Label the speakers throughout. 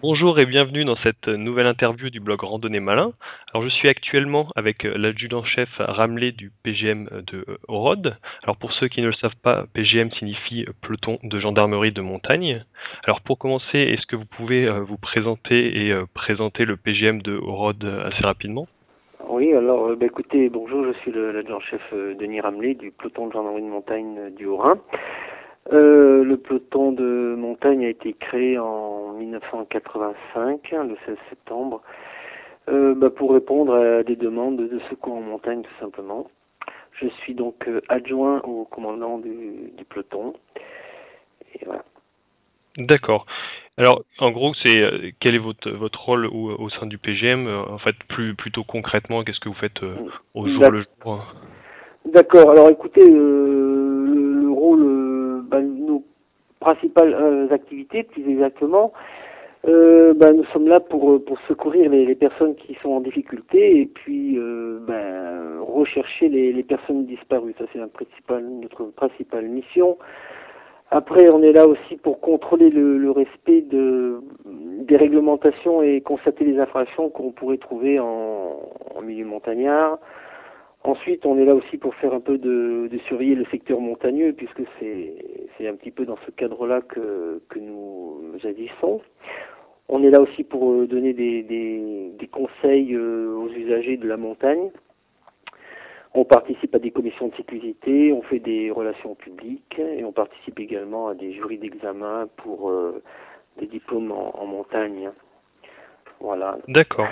Speaker 1: Bonjour et bienvenue dans cette nouvelle interview du blog Randonnée Malin. Alors je suis actuellement avec euh, l'adjudant-chef Ramelé du PGM de Orod. Alors pour ceux qui ne le savent pas, PGM signifie peloton de gendarmerie de montagne. Alors pour commencer, est-ce que vous pouvez euh, vous présenter et euh, présenter le PGM de Orod assez rapidement?
Speaker 2: Oui, alors bah, écoutez, bonjour, je suis l'adjudant-chef Denis Ramelé du peloton de gendarmerie de montagne du Haut-Rhin. Euh, le peloton de montagne a été créé en 1985, le 16 septembre, euh, bah, pour répondre à des demandes de secours en montagne tout simplement. Je suis donc euh, adjoint au commandant du, peloton. Et voilà.
Speaker 1: D'accord. Alors, en gros, c'est quel est votre votre rôle au, sein du PGM En fait, plus plutôt concrètement, qu'est-ce que vous faites au jour le jour?
Speaker 2: D'accord. Alors, écoutez, bah, nos principales euh, activités, plus exactement, euh, bah, nous sommes là pour, euh, pour secourir les, les, personnes qui sont en difficulté et puis euh, bah, rechercher les, les, personnes disparues. Ça, c'est principal, notre principale mission. Après, on est là aussi pour contrôler le, le, respect de, des réglementations et constater les infractions qu'on pourrait trouver en, en milieu montagnard. Ensuite, on est là aussi pour faire un peu de, de surveiller le secteur montagneux, puisque c'est un petit peu dans ce cadre-là que, que nous agissons. On est là aussi pour euh, donner des, des, des conseils euh, aux usagers de la montagne. On participe à des commissions de sécurité, on fait des relations publiques et on participe également à des jurys d'examen pour euh, des diplômes en, en montagne. Voilà.
Speaker 1: D'accord.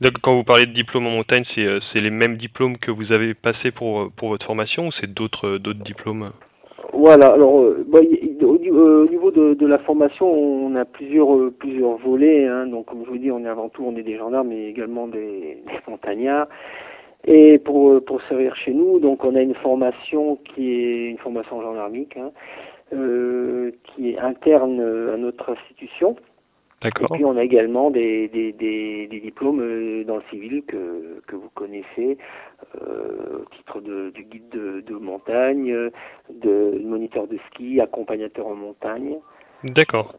Speaker 1: Donc, quand vous parlez de diplôme en montagne, c'est euh, les mêmes diplômes que vous avez passés pour, euh, pour votre formation ou c'est d'autres euh, d'autres diplômes?
Speaker 2: Voilà, alors au, niveau de, de, la formation, on a plusieurs plusieurs volets. Hein. donc comme je vous dis, on est avant tout on est des gendarmes, mais également des, montagnards. Et pour pour servir chez nous, donc on a une formation qui est une formation gendarmique, hein, qui est interne à notre institution. Et puis on a également des, des, des, des diplômes euh, dans le civil que, que vous connaissez, euh, au titre de, du guide de, de montagne, de moniteur de ski, accompagnateur en montagne.
Speaker 1: D'accord.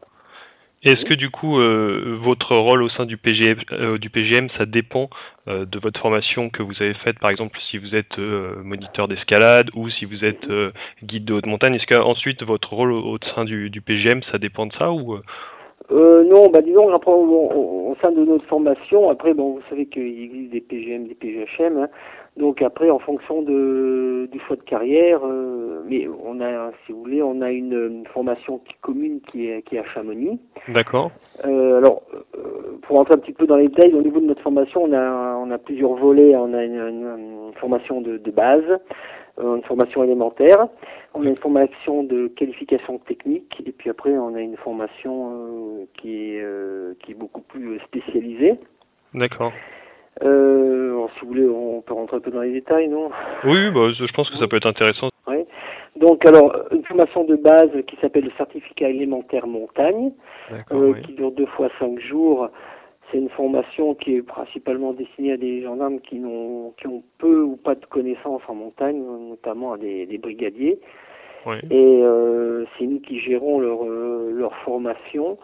Speaker 1: Est-ce que du coup euh, votre rôle au sein du PGM, euh, du PGM ça dépend euh, de votre formation que vous avez faite par exemple si vous êtes euh, moniteur d'escalade ou si vous êtes euh, guide de haute montagne? Est-ce qu'ensuite votre rôle au, au sein du, du PGM ça dépend de ça ou
Speaker 2: euh, non, bah disons, après, au, au, sein de notre formation, après, bon, vous savez qu'il existe des PGM, des PGHM, hein, donc après, en fonction de, du choix de carrière, euh, mais on a, si vous voulez, on a une, une, formation commune qui est, qui est à Chamonix.
Speaker 1: D'accord.
Speaker 2: Euh, alors, euh, pour rentrer un petit peu dans les détails, au niveau de notre formation, on a, on a plusieurs volets. On a une, une, une formation de, de base, euh, une formation élémentaire, on a une formation de qualification technique, et puis après, on a une formation euh, qui, est, euh, qui est beaucoup plus spécialisée.
Speaker 1: D'accord.
Speaker 2: Euh, si vous voulez, on peut rentrer un peu dans les détails, non?
Speaker 1: Oui, bah, je pense que ça peut être intéressant.
Speaker 2: Oui. Donc, alors, une formation de base qui s'appelle le certificat élémentaire montagne, euh, oui. qui dure deux fois cinq jours. C'est une formation qui est principalement destinée à des gendarmes qui, n'ont, qui ont peu ou pas de connaissances en montagne, notamment à des, des brigadiers.
Speaker 1: Oui.
Speaker 2: Et euh, c'est nous qui gérons leur, euh, leur formation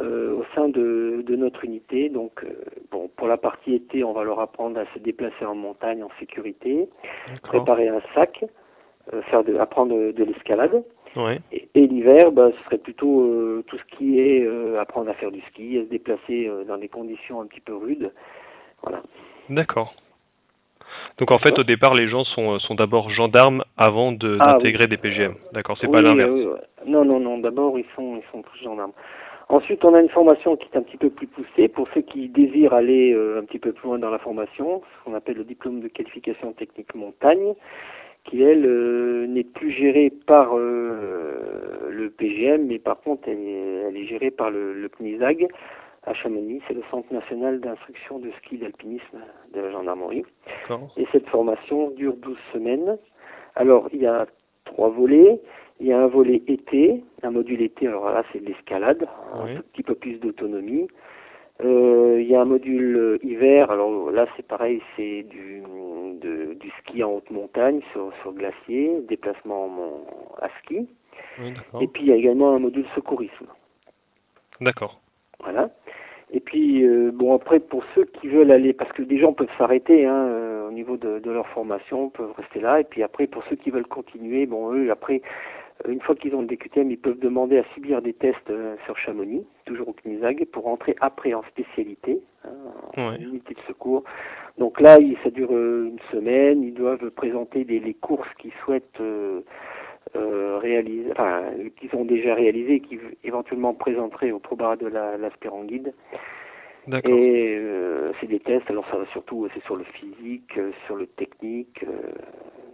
Speaker 2: euh, au sein de, de, notre unité. Donc, euh, bon, pour la partie été, on va leur apprendre à se déplacer en montagne en sécurité, préparer un sac, euh, faire de, apprendre de, de l'escalade.
Speaker 1: Ouais.
Speaker 2: Et, et l'hiver, bah, ce serait plutôt tout ce qui est apprendre à faire du ski, à se déplacer dans des conditions un petit peu rudes. Voilà.
Speaker 1: D'accord. Donc en fait, au départ, les gens sont, sont d'abord gendarmes avant de, ah, d'intégrer oui. des PGM. D'accord, c'est
Speaker 2: oui,
Speaker 1: pas l'inverse.
Speaker 2: Oui, non, non, non. D'abord, ils sont, ils sont tous gendarmes. Ensuite, on a une formation qui est un petit peu plus poussée pour ceux qui désirent aller euh, un petit peu plus loin dans la formation, ce qu'on appelle le diplôme de qualification technique montagne, qui elle euh, n'est plus gérée par euh, le PGM, mais par contre elle est, elle est gérée par le, le CNISAG à Chamonix, c'est le Centre national d'instruction de ski d'alpinisme de la gendarmerie. Et cette formation dure 12 semaines. Alors il y a trois volets. Il y a un volet été, un module été, alors là c'est de l'escalade, oui. un petit peu plus d'autonomie. Euh, il y a un module euh, hiver, alors là c'est pareil, c'est du, de, du ski en haute montagne sur, sur glacier, déplacement en, à ski.
Speaker 1: Oui,
Speaker 2: Et puis il y a également un module secourisme.
Speaker 1: D'accord.
Speaker 2: Voilà. Et puis, euh, bon, après, pour ceux qui veulent aller, parce que des gens peuvent s'arrêter hein, euh, au niveau de, de, leur formation, peuvent rester là. Et puis après, pour ceux qui veulent continuer, bon, eux, après, une fois qu'ils ont le DQTM, ils peuvent demander à subir des tests euh, sur Chamonix, toujours au CNISAG, pour rentrer après en spécialité, hein, en unité de secours. Donc là, ça dure une semaine. Ils doivent présenter des, les courses qu'ils souhaitent euh, réalisé, enfin, qu'ils ont déjà réalisé et qui éventuellement présenteraient au probar de l'aspirant guide. Et euh, c'est des tests, alors ça va surtout, c'est sur le physique, euh, sur le technique. Euh,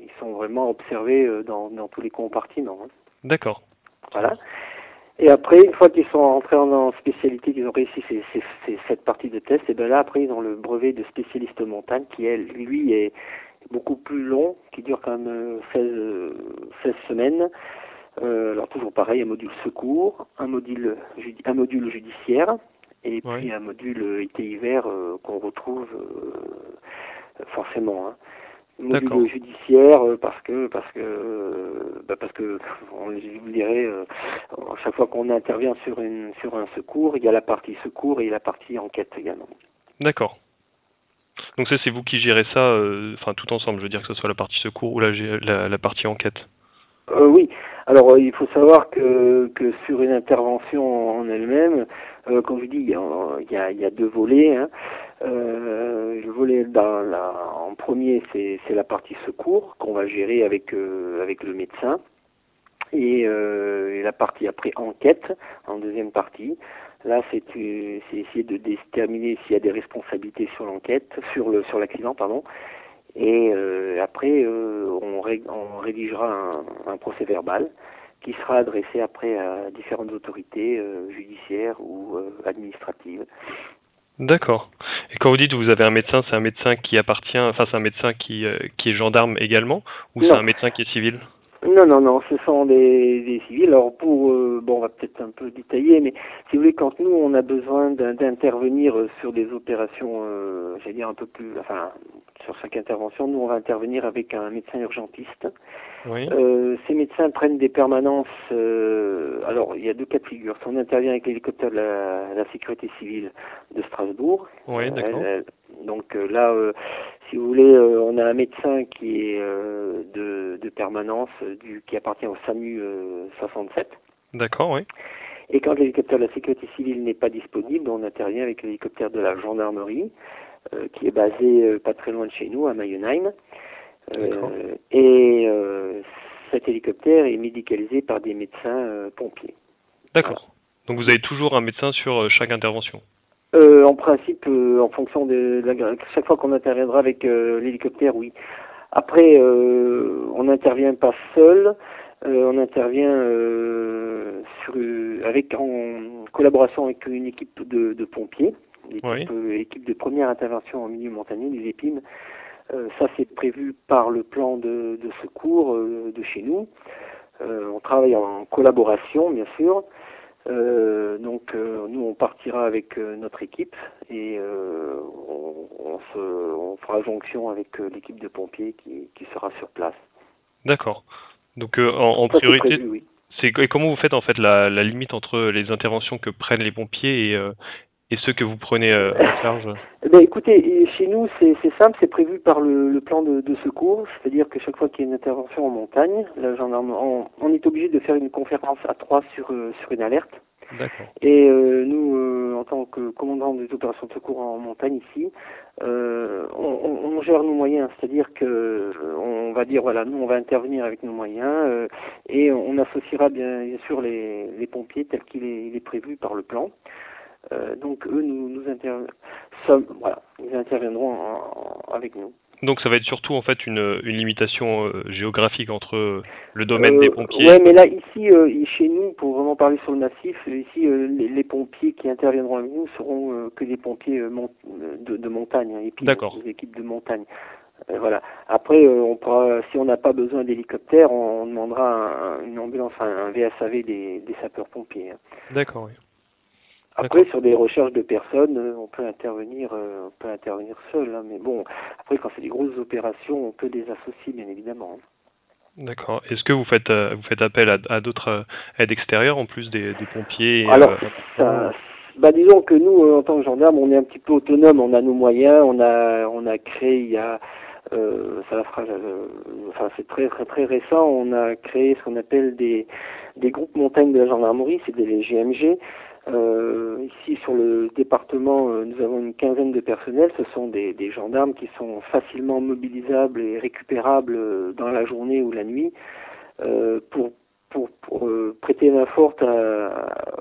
Speaker 2: ils sont vraiment observés dans, dans tous les compartiments. Hein.
Speaker 1: D'accord.
Speaker 2: Voilà. Et après, une fois qu'ils sont rentrés en, spécialité, qu'ils ont réussi ces, ces, cette partie de test, et ben là, après, ils ont le brevet de spécialiste montagne qui, elle, lui, est, beaucoup plus long, qui dure quand même 16, euh, 16 euh, semaines. Euh, alors toujours pareil, un module secours, un module, un module judiciaire, et puis un module été-hiver euh, qu'on retrouve forcément. Hein. Module judiciaire parce que parce que bah parce que on, je vous dirais à chaque fois qu'on intervient sur une sur un secours, il y a la partie secours et la partie enquête également.
Speaker 1: D'accord. Donc ça, c'est vous qui gérez ça, euh, enfin tout ensemble, je veux dire que ce soit la partie secours ou la, la, la partie enquête.
Speaker 2: Euh, oui. Alors euh, il faut savoir que, que sur une intervention en elle-même, euh, comme je dis, il y a, y a deux volets. Hein. Euh, le volet dans la, en premier, c'est la partie secours qu'on va gérer avec avec le médecin. Et, et, la partie après enquête, en deuxième partie, Là, c'est essayer de déterminer s'il y a des responsabilités sur l'enquête, sur le sur l'accident, pardon. Et euh, après, euh, on, on, rédigera un, un, procès verbal qui sera adressé après à différentes autorités euh, judiciaires ou euh, administratives.
Speaker 1: D'accord. Et quand vous dites que vous avez un médecin, c'est un médecin qui appartient, enfin c'est un médecin qui, euh, qui est gendarme également, ou c'est un médecin qui est civil?
Speaker 2: Non, non, non, ce sont des, des civils. Alors pour, euh, bon, on va peut-être un peu détailler, mais si vous voulez, quand nous on a besoin d'intervenir sur des opérations, euh, j'allais dire un peu plus, enfin, sur chaque intervention, nous on va intervenir avec un médecin urgentiste. Oui. Euh, ces médecins prennent des permanences. Euh, alors il y a deux cas de figure. Si on intervient avec l'hélicoptère de la, la, sécurité civile de Strasbourg,
Speaker 1: oui, d'accord.
Speaker 2: Donc là si vous voulez, euh, on a un médecin qui est euh, de, de, permanence, euh, du, qui appartient au SAMU 67.
Speaker 1: D'accord, oui.
Speaker 2: Et quand l'hélicoptère de la sécurité civile n'est pas disponible, on intervient avec l'hélicoptère de la gendarmerie, qui est basé pas très loin de chez nous, à Mayenheim. et cet hélicoptère est médicalisé par des médecins pompiers.
Speaker 1: D'accord. Donc vous avez toujours un médecin sur chaque intervention
Speaker 2: euh, en principe, euh, en fonction de, la, chaque fois qu'on interviendra avec euh, l'hélicoptère, oui. Après, euh, on n'intervient pas seul, on intervient sur, avec en collaboration avec une équipe de, de pompiers, l'équipe équipe de première intervention en milieu montagneux, les épines. ça, c'est prévu par le plan de, de secours de chez nous. on travaille en collaboration, bien sûr. Euh, donc euh, nous on partira avec euh, notre équipe et euh, on, on, se, on, fera jonction avec l'équipe de pompiers qui, qui, sera sur place.
Speaker 1: D'accord. Donc en, en Ça, priorité, c'est et comment vous faites en fait la, la, limite entre les interventions que prennent les pompiers et, et ceux que vous prenez euh, en charge?
Speaker 2: Eh ben, Écoutez, chez nous, c'est simple, c'est prévu par le, le plan de, de secours, c'est-à-dire que chaque fois qu'il y a une intervention en montagne, la gendarme, on, on, est obligé de faire une conférence à trois sur, euh, sur une alerte. Et euh, nous, euh, en tant que commandant des opérations de secours en montagne ici, euh, on, on, gère nos moyens, c'est-à-dire que on va dire voilà, nous on va intervenir avec nos moyens et on associera bien, bien sûr les, les pompiers tel qu'il est, est, prévu par le plan. Euh, donc eux nous, nous, voilà, ils interviendront avec nous.
Speaker 1: Donc ça va être surtout en fait une, une limitation euh, géographique entre le domaine des pompiers.
Speaker 2: Ouais, mais là ici, euh, chez nous, pour vraiment parler sur le massif, ici les, les, pompiers qui interviendront avec nous seront que des pompiers de, de, montagne, hein, des équipes de montagne. voilà. Après, on pourra, si on n'a pas besoin d'hélicoptère, on, on, demandera un, une ambulance, un, un VSAV des, des sapeurs-pompiers. Hein.
Speaker 1: D'accord. Oui.
Speaker 2: Après, sur des recherches de personnes, euh, on peut intervenir, euh, on peut intervenir seul. Hein, mais bon, après, quand c'est des grosses opérations, on peut les associer, bien évidemment. Hein.
Speaker 1: D'accord. Est-ce que vous faites euh, vous faites appel à, à d'autres aides extérieures en plus des, des pompiers
Speaker 2: Alors, ça, bah disons que nous, en tant que gendarme, on est un petit peu autonome, on a nos moyens, on a on a créé il y a euh, ça fera, euh, enfin c'est très très très récent. On a créé ce qu'on appelle des des groupes montagnes de la gendarmerie, c'est des GMG. Euh, ici sur le département, euh, nous avons une quinzaine de personnels. Ce sont des, des gendarmes qui sont facilement mobilisables et récupérables euh, dans la journée ou la nuit euh, pour pour, pour prêter main forte à,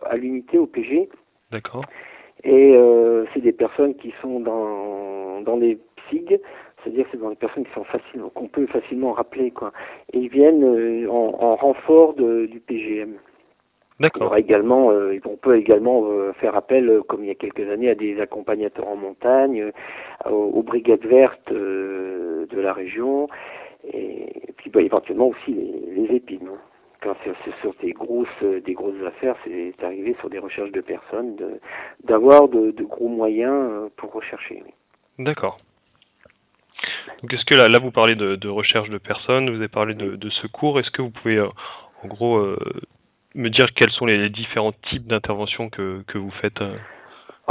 Speaker 2: à l'unité au PG.
Speaker 1: D'accord.
Speaker 2: Et euh, c'est des personnes qui sont dans dans les PSIG, c'est-à-dire que c'est dans les personnes qui sont faciles, qu'on peut facilement rappeler, quoi. Et ils viennent en, en, renfort de, du PGM.
Speaker 1: D'accord.
Speaker 2: également, euh, on peut également euh, faire appel, euh, comme il y a quelques années, à des accompagnateurs en montagne, aux, aux, brigades vertes de la région, et, et puis bah, éventuellement aussi les, les épines. Hein. Quand c'est sur des grosses, des grosses affaires, c'est arrivé sur des recherches de personnes, d'avoir de, de, de, gros moyens pour rechercher.
Speaker 1: D'accord. Donc est-ce que là, là vous parlez de, de, recherche de personnes, vous avez parlé de, de secours, est-ce que vous pouvez en gros me dire quels sont les, différents types d'interventions que, que vous faites euh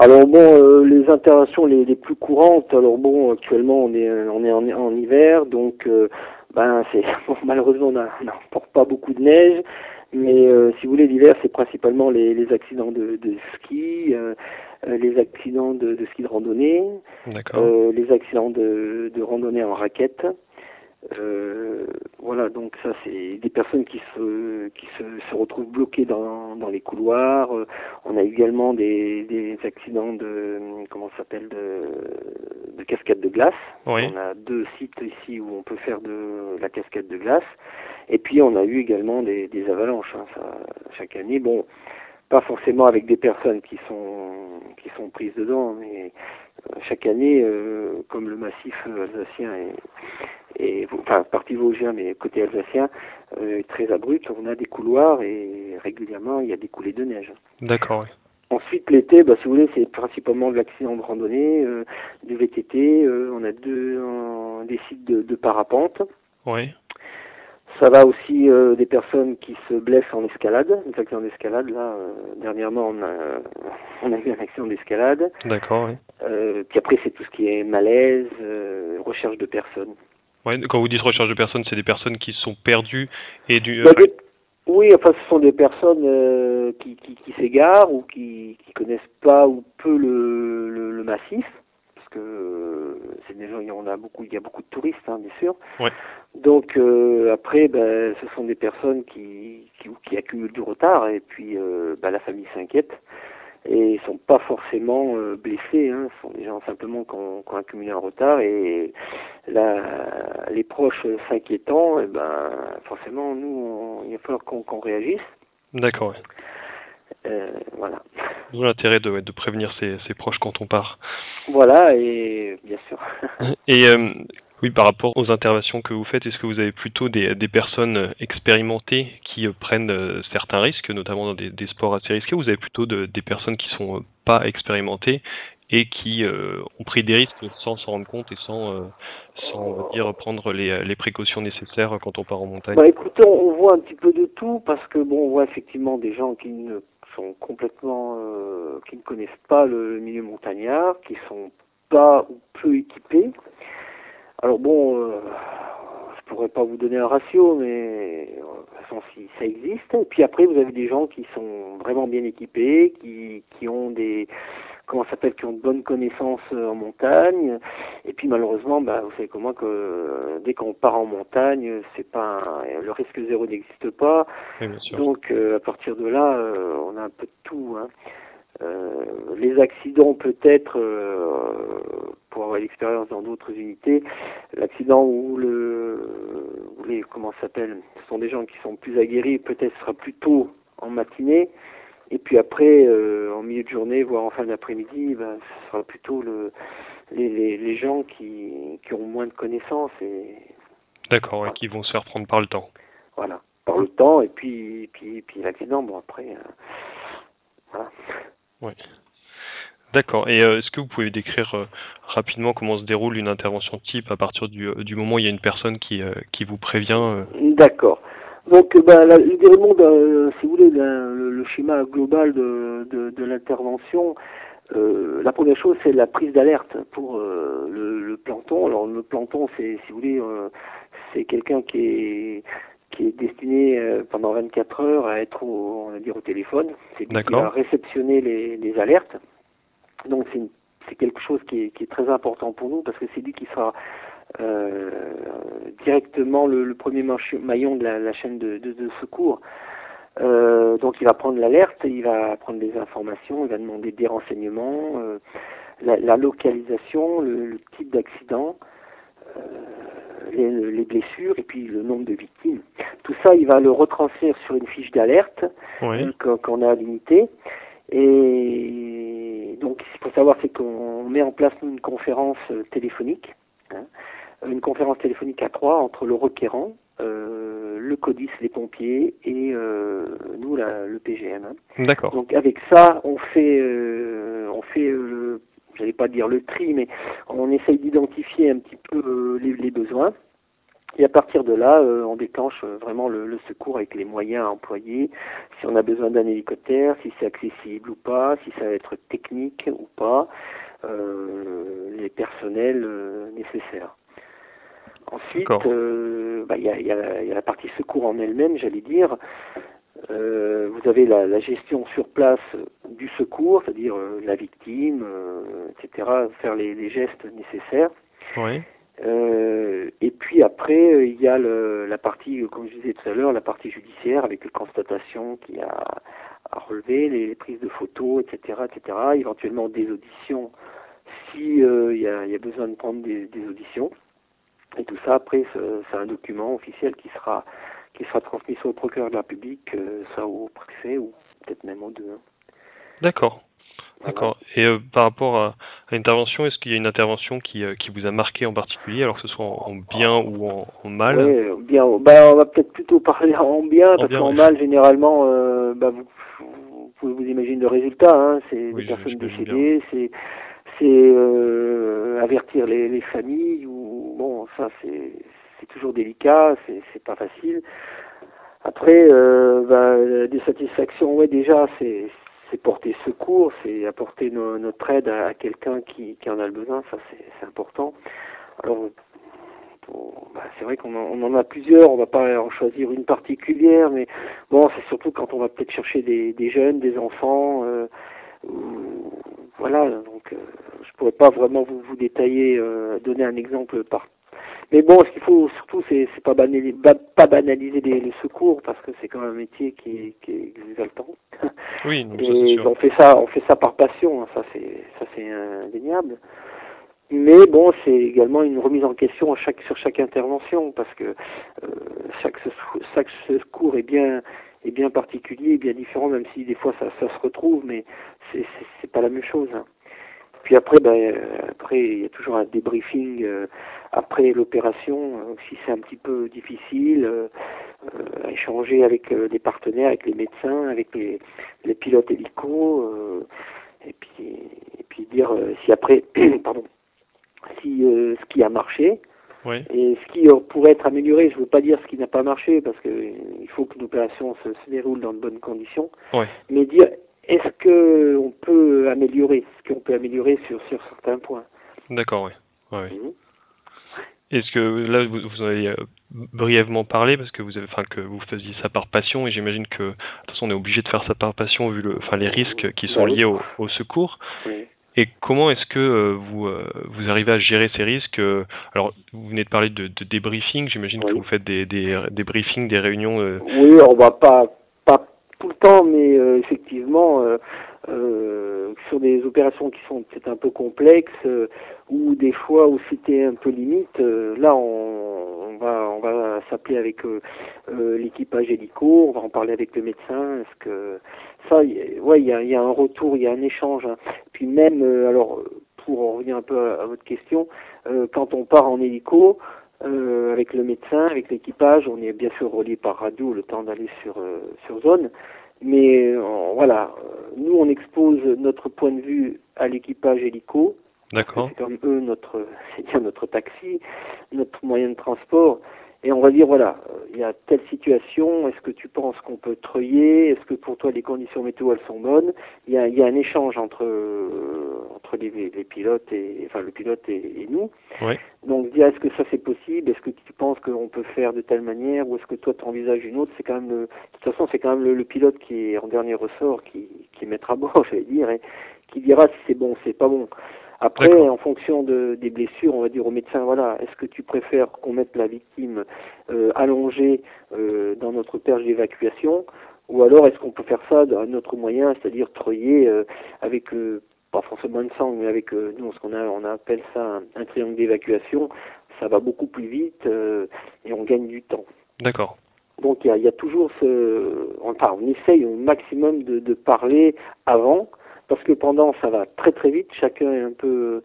Speaker 2: alors bon, euh, les interventions les, les, plus courantes. Alors bon, actuellement on est on est en, en hiver, donc euh, ben c'est bon, malheureusement on n'emporte pas beaucoup de neige, mais euh, si vous voulez l'hiver c'est principalement les, les, accidents de, de ski, les accidents de, de, ski de randonnée, les accidents de, de randonnée en raquette. Euh, voilà, donc ça c'est des personnes qui se qui se, se retrouvent bloquées dans, dans les couloirs. Euh, on a également des, des accidents de comment ça s'appelle de, de cascade de glace.
Speaker 1: Oui.
Speaker 2: On a deux sites ici où on peut faire de la cascade de glace. Et puis on a eu également des, des avalanches hein, ça, chaque année. Bon, pas forcément avec des personnes qui sont qui sont prises dedans, mais euh, chaque année, euh, comme le massif alsacien est, et enfin partie vosgien mais côté alsacien euh, très abrupt on a des couloirs et régulièrement il y a des coulées de neige
Speaker 1: d'accord oui.
Speaker 2: ensuite l'été bah si vous voulez c'est principalement de l'accident de randonnée euh, du VTT euh, on a deux des sites de, de parapente
Speaker 1: oui
Speaker 2: ça va aussi euh, des personnes qui se blessent en escalade, des accidents d'escalade. Là, euh, dernièrement, on a, on a eu un accident d'escalade.
Speaker 1: D'accord, oui.
Speaker 2: Euh, puis après, c'est tout ce qui est malaise, recherche de personnes.
Speaker 1: Ouais, quand vous dites recherche de personnes, c'est des personnes qui sont perdues et du.
Speaker 2: Bah, des... Oui, enfin, ce sont des personnes euh, qui, qui, qui s'égarent ou qui, qui connaissent pas ou peu le, le, le massif, parce que c'est des gens, il y en a beaucoup, il y a beaucoup de touristes, hein, bien sûr.
Speaker 1: Ouais.
Speaker 2: Donc euh, après, ben, ce sont des personnes qui, qui, qui accumulent du retard et puis euh, ben, la famille s'inquiète et ils sont pas forcément euh, blessés, hein, ce sont des gens simplement qui ont, qui ont accumulé un retard et la, les proches s'inquiétant, et ben forcément nous on, il va falloir qu'on qu réagisse.
Speaker 1: D'accord. Ouais.
Speaker 2: Euh, voilà.
Speaker 1: D'où l'intérêt de, de prévenir ses, ses, proches quand on part.
Speaker 2: Voilà, et bien sûr.
Speaker 1: et euh, oui, par rapport aux interventions que vous faites, est-ce que vous avez plutôt des, des personnes expérimentées qui euh, prennent euh, certains risques, notamment dans des, des, sports assez risqués, ou vous avez plutôt de, des personnes qui sont pas expérimentées et qui euh, ont pris des risques sans s'en rendre compte et sans, euh, sans on va dire, prendre les, les, précautions nécessaires quand on part en montagne?
Speaker 2: Bah, Écoutez, on voit un petit peu de tout parce que bon, on voit effectivement des gens qui ne sont complètement, euh, qui ne connaissent pas le milieu montagnard, qui sont pas ou peu équipés. Alors bon, euh, je pourrais pas vous donner un ratio, mais de toute façon, si ça existe. Et puis après, vous avez des gens qui sont vraiment bien équipés, qui, qui ont des comment s'appelle, qui ont de bonnes connaissances en montagne. Et puis malheureusement, bah, vous savez comment que euh, dès qu'on part en montagne, c'est pas un, le risque zéro n'existe pas.
Speaker 1: Oui,
Speaker 2: Donc euh, à partir de là, euh, on a un peu de tout. Hein. Les accidents peut-être, pour avoir l'expérience dans d'autres unités, l'accident où le, où les comment s'appelle, ce sont des gens qui sont plus aguerris, peut-être sera plus tôt en matinée. Et puis après, euh, en milieu de journée, voire en fin d'après-midi, ben, ce sera plutôt le, les, les, les gens qui, qui ont moins de connaissances. et
Speaker 1: D'accord, voilà. et qui vont se faire prendre par le temps.
Speaker 2: Voilà, par le temps, et puis, puis, puis l'accident, bon après, euh, voilà.
Speaker 1: Oui. D'accord. Et euh, est-ce que vous pouvez décrire euh, rapidement comment se déroule une intervention type à partir du, du moment où il y a une personne qui, qui vous prévient
Speaker 2: D'accord. Donc, ben, la, le déroulement, si vous voulez, le, schéma global de, de, l'intervention, euh, la première chose, c'est la prise d'alerte pour euh, le, le, planton. Alors, le planton, c'est, si vous voulez, euh, c'est quelqu'un qui est qui est destiné euh, pendant 24 heures à être au, on va dire au téléphone. C'est lui qui va réceptionner les, les alertes. Donc, c'est, c'est quelque chose qui est, qui est très important pour nous parce que c'est lui qui sera euh, directement le, le, premier maillon de la, la chaîne de, de, de secours. Euh, donc il va prendre l'alerte, il va prendre des informations, il va demander des renseignements, la, la, localisation, le, le type d'accident, les, les, blessures et puis le nombre de victimes. Tout ça, il va le retranscrire sur une fiche d'alerte
Speaker 1: oui.
Speaker 2: qu'on a l'unité. Et donc, ce qu'il faut savoir, c'est qu'on met en place une conférence téléphonique. Hein, une conférence téléphonique à trois entre le requérant, euh, le CODIS, les pompiers et euh, nous, la, le PGM. Hein.
Speaker 1: D'accord.
Speaker 2: Donc avec ça, on fait, euh, on fait, euh, j'allais pas dire le tri, mais on essaye d'identifier un petit peu euh, les, les, besoins. Et à partir de là, euh, on déclenche vraiment le, le, secours avec les moyens à employer, si on a besoin d'un hélicoptère, si c'est accessible ou pas, si ça va être technique ou pas, les personnels nécessaires. Ensuite, euh, bah, il y, a, y, a, y, a, la partie secours en elle-même, j'allais dire. Euh, vous avez la, la, gestion sur place du secours, c'est-à-dire euh, la victime, euh, etc., faire les, les, gestes nécessaires.
Speaker 1: Oui.
Speaker 2: Euh, et puis après, il y a le, la partie, comme je disais tout à l'heure, la partie judiciaire avec les constatations qu'il y a à relever, les, les, prises de photos, etc., etc., éventuellement des auditions si il y, a, y, a, besoin de prendre des, des auditions. Et tout ça, après, c'est un document officiel qui sera qui sera transmis soit au procureur de la République, euh, soit au préfet, ou peut-être même aux deux.
Speaker 1: D'accord. D'accord. Et euh, par rapport à, à l'intervention, est-ce qu'il y a une intervention qui, euh, qui vous a marqué en particulier, alors que ce soit en, en bien ou en, en mal?
Speaker 2: Oui, bien. Ben, on va peut-être plutôt parler en bien, en parce qu'en mal, généralement, bah, vous, vous, pouvez vous imaginer le résultat. Hein, c'est oui, des personnes décédées, c'est c'est euh, avertir les, les, familles ou bon ça c'est c'est toujours délicat c'est c'est pas facile après euh, bah, des satisfactions ouais déjà c'est c'est porter secours c'est apporter no, notre aide à, quelqu'un qui, qui en a le besoin ça c'est important alors bah, c'est vrai qu'on en, en a plusieurs on va pas en choisir une particulière mais bon c'est surtout quand on va peut-être chercher des, des jeunes des enfants euh, voilà, donc euh, je pourrais pas vraiment vous, vous détailler, euh, donner un exemple par. Mais bon, ce qu'il faut surtout, c'est c'est pas banaliser, pas banaliser les, les secours parce que c'est quand même un métier qui est, qui est exaltant.
Speaker 1: Oui, donc
Speaker 2: et on fait ça, on fait ça par passion, hein, ça c'est ça c'est indéniable. Mais bon, c'est également une remise en question à chaque, sur chaque intervention, parce que euh, chaque, chaque secours est bien, est bien particulier, bien différent, même si des fois ça, ça se retrouve, mais c'est, c'est, pas la même chose. Hein. Puis après, ben, après il y a toujours un débriefing euh, après l'opération, euh, si c'est un petit peu difficile, euh, euh échanger avec les partenaires, avec les médecins, avec les, les pilotes hélico, et puis et puis dire si après, pardon, si euh, ce qui a marché
Speaker 1: oui.
Speaker 2: et ce qui euh, pourrait être amélioré. Je ne veux pas dire ce qui n'a pas marché parce que euh, il faut que l'opération se, se, déroule dans de bonnes conditions.
Speaker 1: Oui.
Speaker 2: Mais dire est-ce que on peut améliorer, ce qu'on peut améliorer sur sur certains points?
Speaker 1: D'accord, oui. Ouais, mmh. Est-ce que là vous, vous avez brièvement parlé parce que vous avez, enfin que vous faisiez ça par passion et j'imagine que de toute façon on est obligé de faire ça par passion vu le, enfin les risques qui sont liés au, au secours.
Speaker 2: Oui.
Speaker 1: Et comment est-ce que euh, vous, euh, vous arrivez à gérer ces risques euh, Alors, vous venez de parler de, de débriefing, j'imagine oui. que vous faites des, des, des, briefings, des réunions. Euh...
Speaker 2: Oui, on va pas, pas tout le temps, mais euh, effectivement, euh, sur des opérations qui sont peut-être un peu complexes ou des fois où c'était un peu limite, là, on, on, va, on va s'appeler avec l'équipage hélico, on va en parler avec le médecin. Est-ce que ça, ouais, il y a, y a, un retour, il y a un échange. Hein. Puis même, euh, alors, pour en revenir un peu à, à votre question, euh, quand on part en hélico, euh, avec le médecin, avec l'équipage, on est bien sûr relié par radio le temps d'aller sur, sur zone. Mais voilà, nous on expose notre point de vue à l'équipage hélico.
Speaker 1: D'accord.
Speaker 2: C'est comme eux notre, c'est bien notre taxi, notre moyen de transport. Et on va dire voilà, il y a telle situation, est-ce que tu penses qu'on peut treuiller, est-ce que pour toi les conditions météo elles sont bonnes? Il y a, il y a un échange entre entre les, les, pilotes et enfin le pilote et, nous.
Speaker 1: Oui.
Speaker 2: Donc dire est-ce que ça c'est possible, est-ce que tu penses qu'on peut faire de telle manière? Ou est-ce que toi tu envisages une autre? C'est quand même le, de toute façon c'est quand même le, pilote qui est en dernier ressort qui qui mettra bon, j'allais dire, et qui dira si c'est bon, c'est pas bon. Après, en fonction de, des blessures, on va dire au médecin, voilà, est-ce que tu préfères qu'on mette la victime euh, allongée euh, dans notre perche d'évacuation, ou alors est-ce qu'on peut faire ça d'un autre moyen, c'est-à-dire treuiller euh, avec euh, pas forcément une sang, mais avec euh, nous ce qu'on a, on appelle ça un, triangle d'évacuation. Ça va beaucoup plus vite et on gagne du temps.
Speaker 1: D'accord.
Speaker 2: Donc il y a, y a, toujours ce, enfin on essaye au maximum de, de parler avant parce que pendant ça va très très vite, chacun est un peu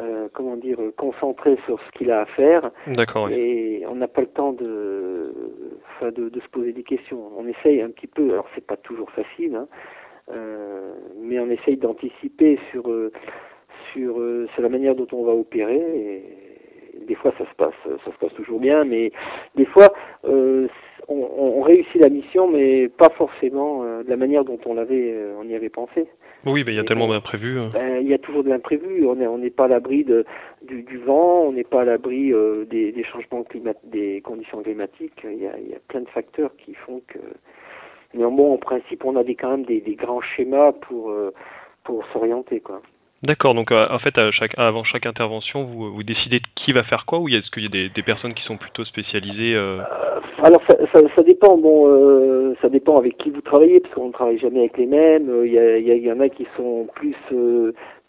Speaker 2: euh, comment dire concentré sur ce qu'il a à faire.
Speaker 1: D'accord,
Speaker 2: et on n'a pas le temps de, enfin, de, de se poser des questions. On essaye un petit peu, alors c'est pas toujours facile, hein, euh, mais on essaye d'anticiper sur euh, sur, euh, sur la manière dont on va opérer. Et des fois ça se passe ça se passe toujours bien. Mais des fois euh, on, on, réussit la mission mais pas forcément euh, de la manière dont on l'avait on y avait pensé
Speaker 1: oui, mais il y a tellement d'imprévus. Hein.
Speaker 2: Ben, il y a toujours de l'imprévu. On n'est on n'est pas à l'abri de du, du, vent, on n'est pas à l'abri euh, des, des, changements climatiques, des conditions climatiques. Il y, a, il y a plein de facteurs qui font que. Néanmoins, en principe, on a des, quand même des, des grands schémas pour euh, pour s'orienter, quoi.
Speaker 1: D'accord, donc euh, en fait, à chaque, avant chaque intervention, vous, vous décidez de qui va faire quoi ou est-ce qu'il y a des, des, personnes qui sont plutôt spécialisées euh...
Speaker 2: Euh, Alors ça, ça, ça, dépend, bon, euh, ça dépend avec qui vous travaillez, parce qu'on ne travaille jamais avec les mêmes. Il y, a, y, y en a qui sont plus,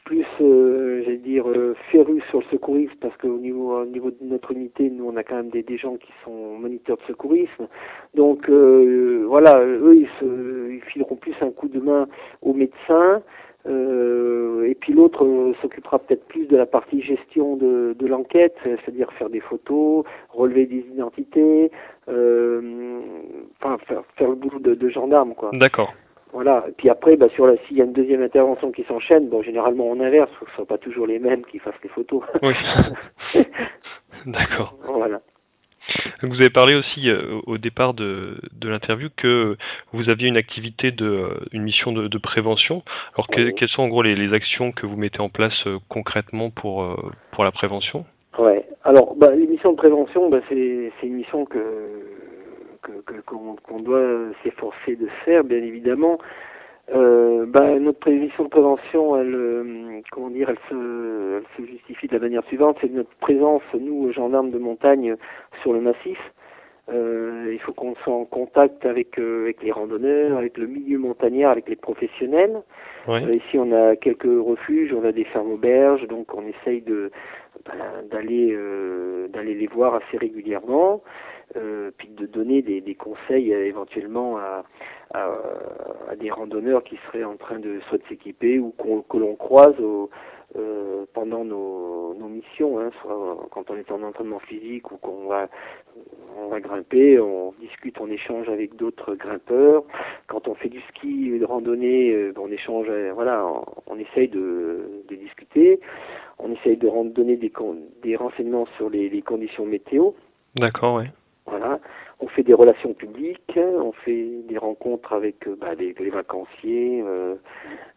Speaker 2: plus, j'allais dire, férus sur le secourisme, parce qu'au niveau, au niveau de notre unité, nous, on a quand même des, des gens qui sont moniteurs de secourisme. Donc voilà, eux, ils, se, ils fileront plus un coup de main aux médecins. Euh, et puis l'autre euh, s'occupera peut-être plus de la partie gestion de, de l'enquête, c'est-à-dire faire des photos, relever des identités, euh, enfin faire, faire, le boulot de, de gendarme quoi.
Speaker 1: D'accord.
Speaker 2: Voilà. Et puis après, bah, sur la, s'il y a une deuxième intervention qui s'enchaîne, bon, généralement on inverse, ce ne sont pas toujours les mêmes qui fassent les photos.
Speaker 1: Oui. D'accord.
Speaker 2: Voilà.
Speaker 1: Vous avez parlé aussi euh, au départ de, de l'interview que vous aviez une activité de euh, une mission de, de prévention. Alors que,
Speaker 2: Oui.
Speaker 1: quelles sont en gros les, les actions que vous mettez en place euh, concrètement pour euh, pour la prévention?
Speaker 2: Ouais. Alors, bah, les missions de prévention, bah, c'est c'est une mission que que que- qu'on qu'on doit s'efforcer de faire, bien évidemment. Euh, bah, notre prévision de prévention, elle, euh, comment dire, elle se, elle se justifie de la manière suivante, c'est notre présence, nous, gendarmes de montagne, sur le massif. Euh, il faut qu'on soit en contact avec, euh, avec les randonneurs, avec le milieu montagnard, avec les professionnels. Euh, ici, on a quelques refuges, on a des fermes auberges, donc on essaye de ben, d'aller euh, d'aller les voir assez régulièrement, euh, puis de donner des, des conseils euh, éventuellement à, à, à des randonneurs qui seraient en train de soit de s'équiper ou qu'on que l'on croise au, euh, pendant nos, nos missions, hein, soit quand on est en entraînement physique ou qu'on va on va grimper, on discute, on échange avec d'autres grimpeurs. Quand on fait du ski, de randonnée, euh, on échange, euh, voilà, on, on essaye de, de, discuter. On essaye de donner des, des renseignements sur les, les conditions météo.
Speaker 1: D'accord, oui.
Speaker 2: Voilà. On fait des relations publiques, on fait des rencontres avec euh, bah, les, les, vacanciers, euh,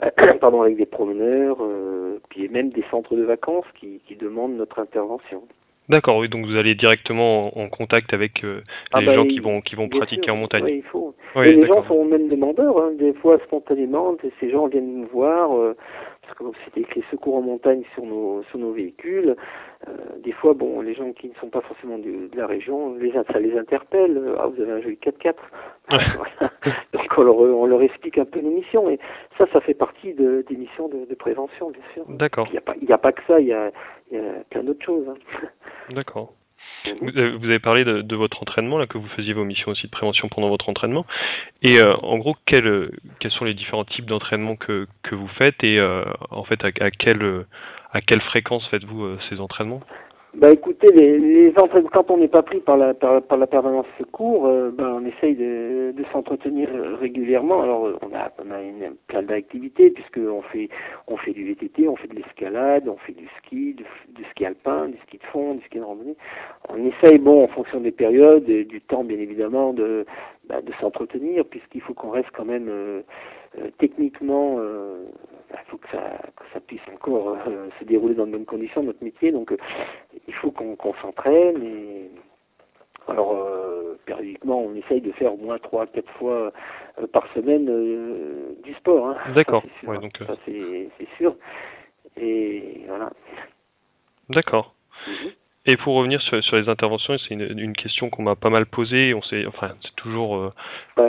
Speaker 2: pardon, avec des promeneurs, euh, puis même des centres de vacances qui, qui demandent notre intervention.
Speaker 1: D'accord, oui, donc vous allez directement en, en contact avec euh,
Speaker 2: ah
Speaker 1: les
Speaker 2: bah,
Speaker 1: gens
Speaker 2: il,
Speaker 1: qui vont qui vont pratiquer
Speaker 2: sûr,
Speaker 1: en montagne.
Speaker 2: Oui, il faut.
Speaker 1: Oui,
Speaker 2: Et les gens sont même demandeurs, hein, des fois spontanément, ces gens viennent nous voir, euh, parce que c'était écrit secours en montagne sur nos sur nos véhicules. Euh, des fois, bon, les gens qui ne sont pas forcément de, de la région, les, ça les interpelle. Ah, vous avez un joli 4x4. voilà. Donc on leur, on leur explique un peu nos missions. Et ça, ça fait partie de, des missions de, de prévention, bien sûr.
Speaker 1: D'accord.
Speaker 2: Il n'y a, a pas que ça, il y a, il y a plein d'autres choses. Hein.
Speaker 1: D'accord. Vous avez, parlé de, de, votre entraînement, là, que vous faisiez vos missions aussi de prévention pendant votre entraînement. Et euh, en gros, quel, quels sont les différents types d'entraînement que, que vous faites et euh, en fait, à, à, quelle, à quelle fréquence faites-vous euh, ces entraînements?
Speaker 2: Bah écoutez, les, les quand on n'est pas pris par la par, la permanence secours, euh, ben on essaye de, de s'entretenir régulièrement. Alors on a on a une, plein d'activités puisque on fait on fait du VTT, on fait de l'escalade, on fait du ski, du, ski alpin, du ski de fond, du ski de randonnée. On essaye bon en fonction des périodes et du temps bien évidemment de bah, de s'entretenir puisqu'il faut qu'on reste quand même euh, euh, techniquement il faut que ça, que ça puisse encore euh, se dérouler dans de bonnes conditions, notre métier. Donc, euh, il faut qu'on s'entraîne. Et... Alors, euh, périodiquement, on essaye de faire au moins trois, quatre fois par semaine du sport. Hein.
Speaker 1: D'accord.
Speaker 2: Ouais, donc, ça, c'est sûr. Et voilà.
Speaker 1: D'accord. Mhm. Et pour revenir sur, sur les interventions, c'est une, une, question qu'on m'a pas mal posée. On sait, enfin, c'est toujours euh, pas,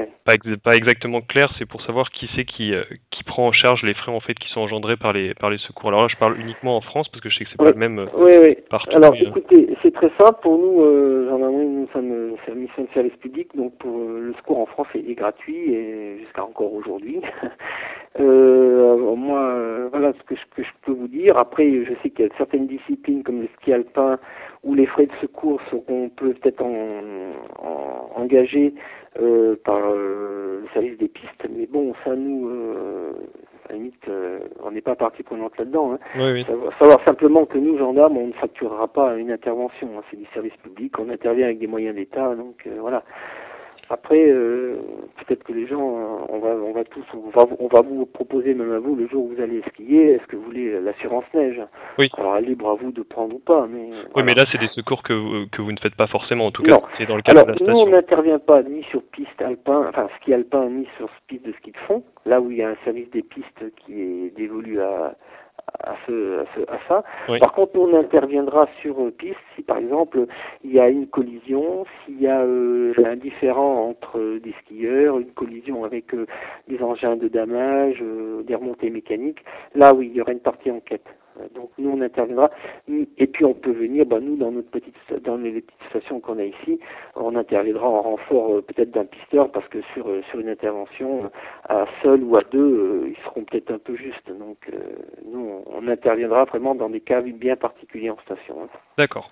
Speaker 1: pas, exactement clair. C'est pour savoir qui c'est qui, euh, qui prend en charge les frais en fait qui sont engendrés par les par les secours. Alors là, je parle uniquement en France parce que je sais que c'est pas le même euh,
Speaker 2: oui, oui. partout. Alors, écoutez, c'est très simple pour nous. gendarmerie, nous sommes mission de service public, donc pour le secours en France est, gratuit et jusqu'à encore aujourd'hui. moi, voilà ce que je, peux vous dire. Après, je sais qu'il y a certaines disciplines comme le ski alpin où les frais de secours seront peut-être en, engagés euh, par euh, le service des pistes. Mais bon, ça nous, euh, à la limite, on n'est pas partie prenante là-dedans.
Speaker 1: Hein.
Speaker 2: Savoir, simplement que nous, gendarmes, on ne facturera pas une intervention. Hein. C'est du service public, on intervient avec des moyens d'État, donc voilà. Après, euh, peut-être que les gens, euh, on va, on va tous, on va, on va vous proposer même à vous le jour où vous allez skier. Est-ce que vous voulez l'assurance neige?
Speaker 1: Oui.
Speaker 2: Alors libre à vous de prendre ou pas, mais.
Speaker 1: Oui, mais là c'est des secours que vous, que vous ne faites pas forcément. En tout cas, c'est dans le cadre
Speaker 2: Alors,
Speaker 1: de la station.
Speaker 2: nous on n'intervient pas ni sur piste alpin, enfin ski alpin, ni sur piste de ski de fond. Là où il y a un service des pistes qui est dévolu à à, ce, à, ça. Par contre, nous, on interviendra sur euh, piste si, par exemple, il y a une collision, s'il y a euh, un différent entre euh, des skieurs, une collision avec des engins de damage, des remontées mécaniques. Là, oui, il y aura une partie enquête. Donc nous on interviendra et puis on peut venir, bah, nous dans notre petite dans les petites stations qu'on a ici, on interviendra en renfort euh, peut-être d'un pisteur parce que sur euh, sur une intervention euh, à seul ou à deux, ils seront peut-être un peu justes. Donc nous on, interviendra vraiment dans des cas bien particuliers en station. Hein.
Speaker 1: D'accord.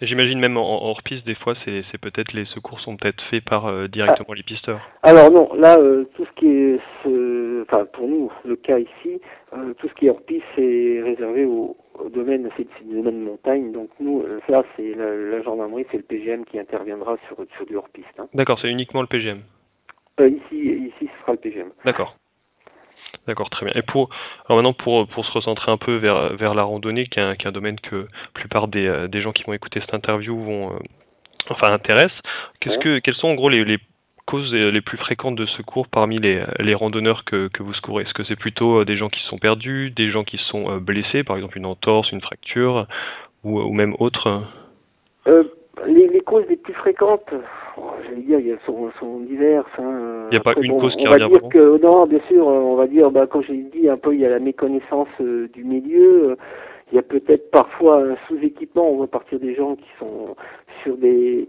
Speaker 1: J'imagine même en, hors-piste, des fois, c'est peut-être les secours sont peut-être faits par euh, directement les pisteurs.
Speaker 2: Alors non, là, euh, tout ce qui est, ce, enfin pour nous, le cas ici, euh, tout ce qui est hors-piste, c'est réservé au, domaine, c'est le domaine montagne. Donc nous, ça, c'est la, gendarmerie, c'est le PGM qui interviendra sur sur du hors-piste. Hein.
Speaker 1: D'accord, c'est uniquement le PGM.
Speaker 2: ici, ici, ce sera le PGM.
Speaker 1: D'accord. D'accord, très bien. Et pour alors maintenant pour pour se recentrer un peu vers vers la randonnée, qui est un, qui est un domaine que la plupart des, euh, des gens qui vont écouter cette interview vont euh, enfin intéressent. Qu'est-ce que quelles sont en gros les, les causes les plus fréquentes de secours parmi les, les randonneurs que, que vous secourez? Est-ce que c'est plutôt euh, des gens qui sont perdus, des gens qui sont blessés, par exemple une entorse, une fracture, ou, ou même autre
Speaker 2: euh, les, les, causes les plus fréquentes, oh, j'allais dire, elles sont, sont diverses. Hein.
Speaker 1: Il n'y a pas une cause qui
Speaker 2: on va dire que non, bien sûr, on va dire, bah, comme j'ai dit un peu, il y a la méconnaissance euh, du milieu. Il y a peut-être parfois un sous-équipement. On voit partir des gens qui sont sur des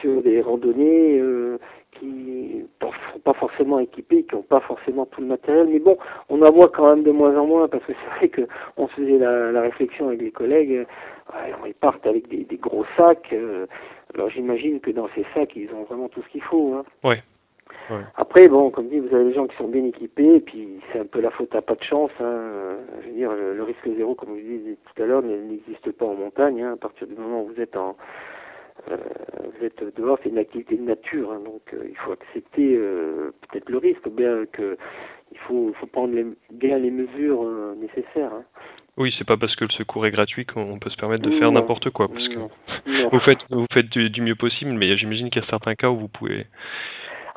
Speaker 2: sur des randonnées euh, qui ne sont pas forcément équipés, qui n'ont pas forcément tout le matériel. Mais bon, on en voit quand même de moins en moins parce que c'est vrai que on faisait la, la réflexion avec les collègues. ils partent avec des, des gros sacs. Euh, alors j'imagine que dans ces sacs, ils ont vraiment tout ce qu'il faut. Hein.
Speaker 1: Ouais.
Speaker 2: Après, bon, comme dit, vous avez des gens qui sont bien équipés, et puis c'est un peu la faute à pas de chance. Hein. Je veux dire, le, risque zéro, comme je disais tout à l'heure, n'existe pas en montagne. Hein. À partir du moment où vous êtes en, euh, vous êtes dehors, c'est une activité de nature, hein. donc euh, il faut accepter euh, peut-être le risque, bien que il faut, faut prendre les, bien les mesures nécessaires. Hein.
Speaker 1: Oui, c'est pas parce que le secours est gratuit qu'on peut se permettre de faire n'importe quoi, parce que vous faites vous faites du, du mieux possible, mais j'imagine qu'il y a certains cas où vous pouvez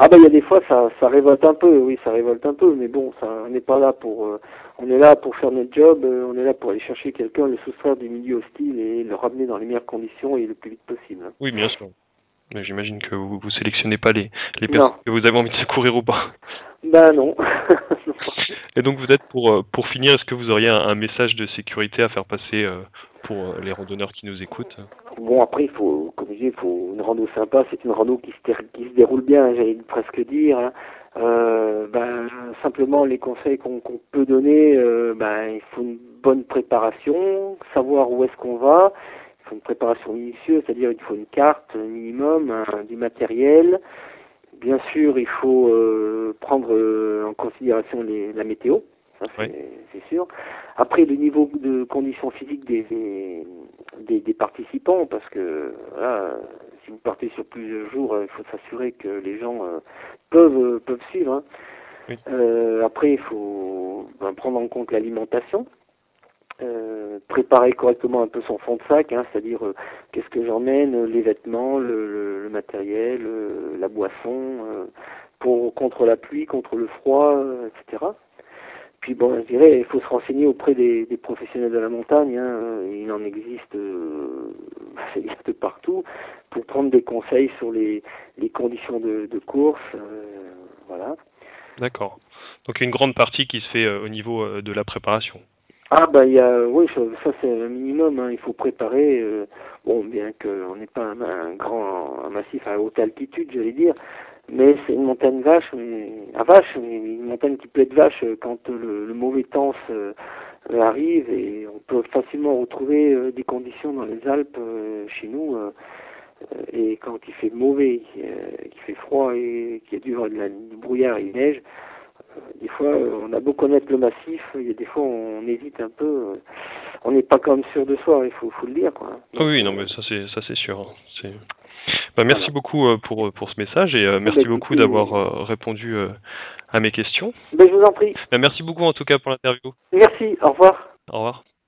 Speaker 2: ah ben il y a des fois ça ça révolte un peu, oui ça révolte un peu, mais bon ça on n'est pas là pour euh, on est là pour faire notre job, euh, on est là pour aller chercher quelqu'un, le soustraire du milieu hostile et le ramener dans les meilleures conditions et le plus vite possible. Hein.
Speaker 1: Oui bien sûr. Mais j'imagine que vous vous sélectionnez pas les les personnes que vous avez envie de secourir ou pas.
Speaker 2: Ben non.
Speaker 1: et donc vous êtes pour euh, pour finir, est-ce que vous auriez un, message de sécurité à faire passer pour les randonneurs qui nous écoutent
Speaker 2: Bon, après, il faut, comme je dis, il faut une rando sympa. C'est une rando qui se, qui se déroule bien, j'allais presque dire. Hein. Euh, ben, simplement, les conseils qu'on peut donner, euh, ben, il faut une bonne préparation, savoir où est-ce qu'on va, faut une préparation minutieuse, c'est-à-dire il faut une carte minimum, du matériel. Bien sûr, il faut prendre en considération les, la météo, c'est sûr. Après, le niveau de conditions physiques des, des, des, participants, parce que voilà, si vous partez sur plusieurs jours, il faut s'assurer que les gens peuvent, peuvent suivre. Hein. Euh, après, il faut ben, prendre en compte l'alimentation, euh, préparer correctement un peu son fond de sac, hein, c'est-à-dire euh, qu'est-ce que j'emmène, les vêtements, le, le, matériel, la boisson, pour contre la pluie, contre le froid, etc. Puis bon, je dirais, il faut se renseigner auprès des, des professionnels de la montagne. Hein, il en existe, ça existe partout, pour prendre des conseils sur les, les conditions de, de course, voilà.
Speaker 1: D'accord. Donc une grande partie qui se fait euh, au niveau euh, de la préparation.
Speaker 2: Ah bah il y a oui ça, c'est un minimum hein. il faut préparer euh, bon bien qu'on n'est pas un, grand un massif à haute altitude j'allais dire mais c'est une montagne vache mais à vache mais une montagne qui peut être vache quand le, mauvais temps arrive et on peut facilement retrouver des conditions dans les Alpes chez nous et quand il fait mauvais, qu'il fait froid et qu'il y a du, du brouillard et neige, euh, des fois, euh, on a beau connaître le massif, des fois on hésite un peu. Euh, on n'est pas comme sûr de soi, il faut, le dire. Quoi.
Speaker 1: Ah oui, non, mais ça c'est ça c'est sûr. Hein. Bah, merci beaucoup pour pour ce message et bah, merci beaucoup d'avoir répondu à mes questions.
Speaker 2: Ben, je vous en prie.
Speaker 1: Bah, merci beaucoup en tout cas pour l'interview.
Speaker 2: Merci. Au revoir.
Speaker 1: Au revoir.